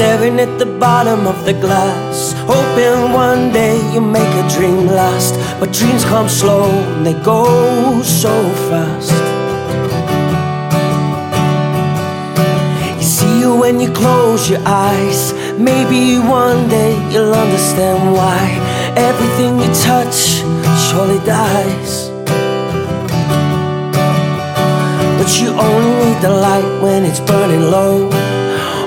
Staring at the bottom of the glass, hoping one day you make a dream last. But dreams come slow and they go so fast. You see you when you close your eyes. Maybe one day you'll understand why everything you touch surely dies. But you only need the light when it's burning low.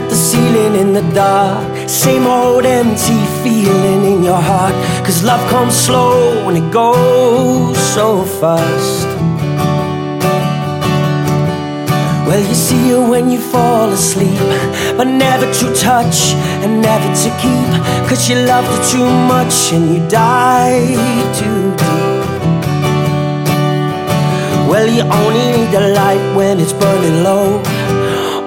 At the ceiling in the dark. Same old empty feeling in your heart. Cause love comes slow and it goes so fast. Well, you see her when you fall asleep, but never to touch and never to keep. Cause you loved her too much and you died too deep. Well, you only need the light when it's burning low.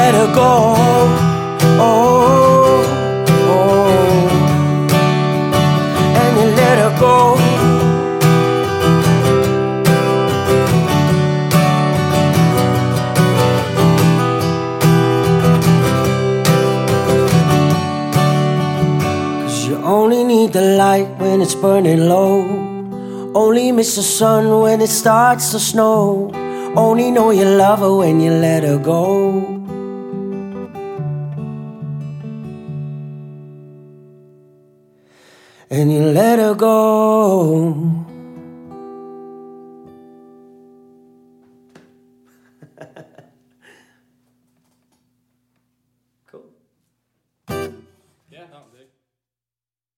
Let her go. Oh, oh, oh, and you let her go. Cause you only need the light when it's burning low. Only miss the sun when it starts to snow. Only know you love her when you let her go. And you let her go.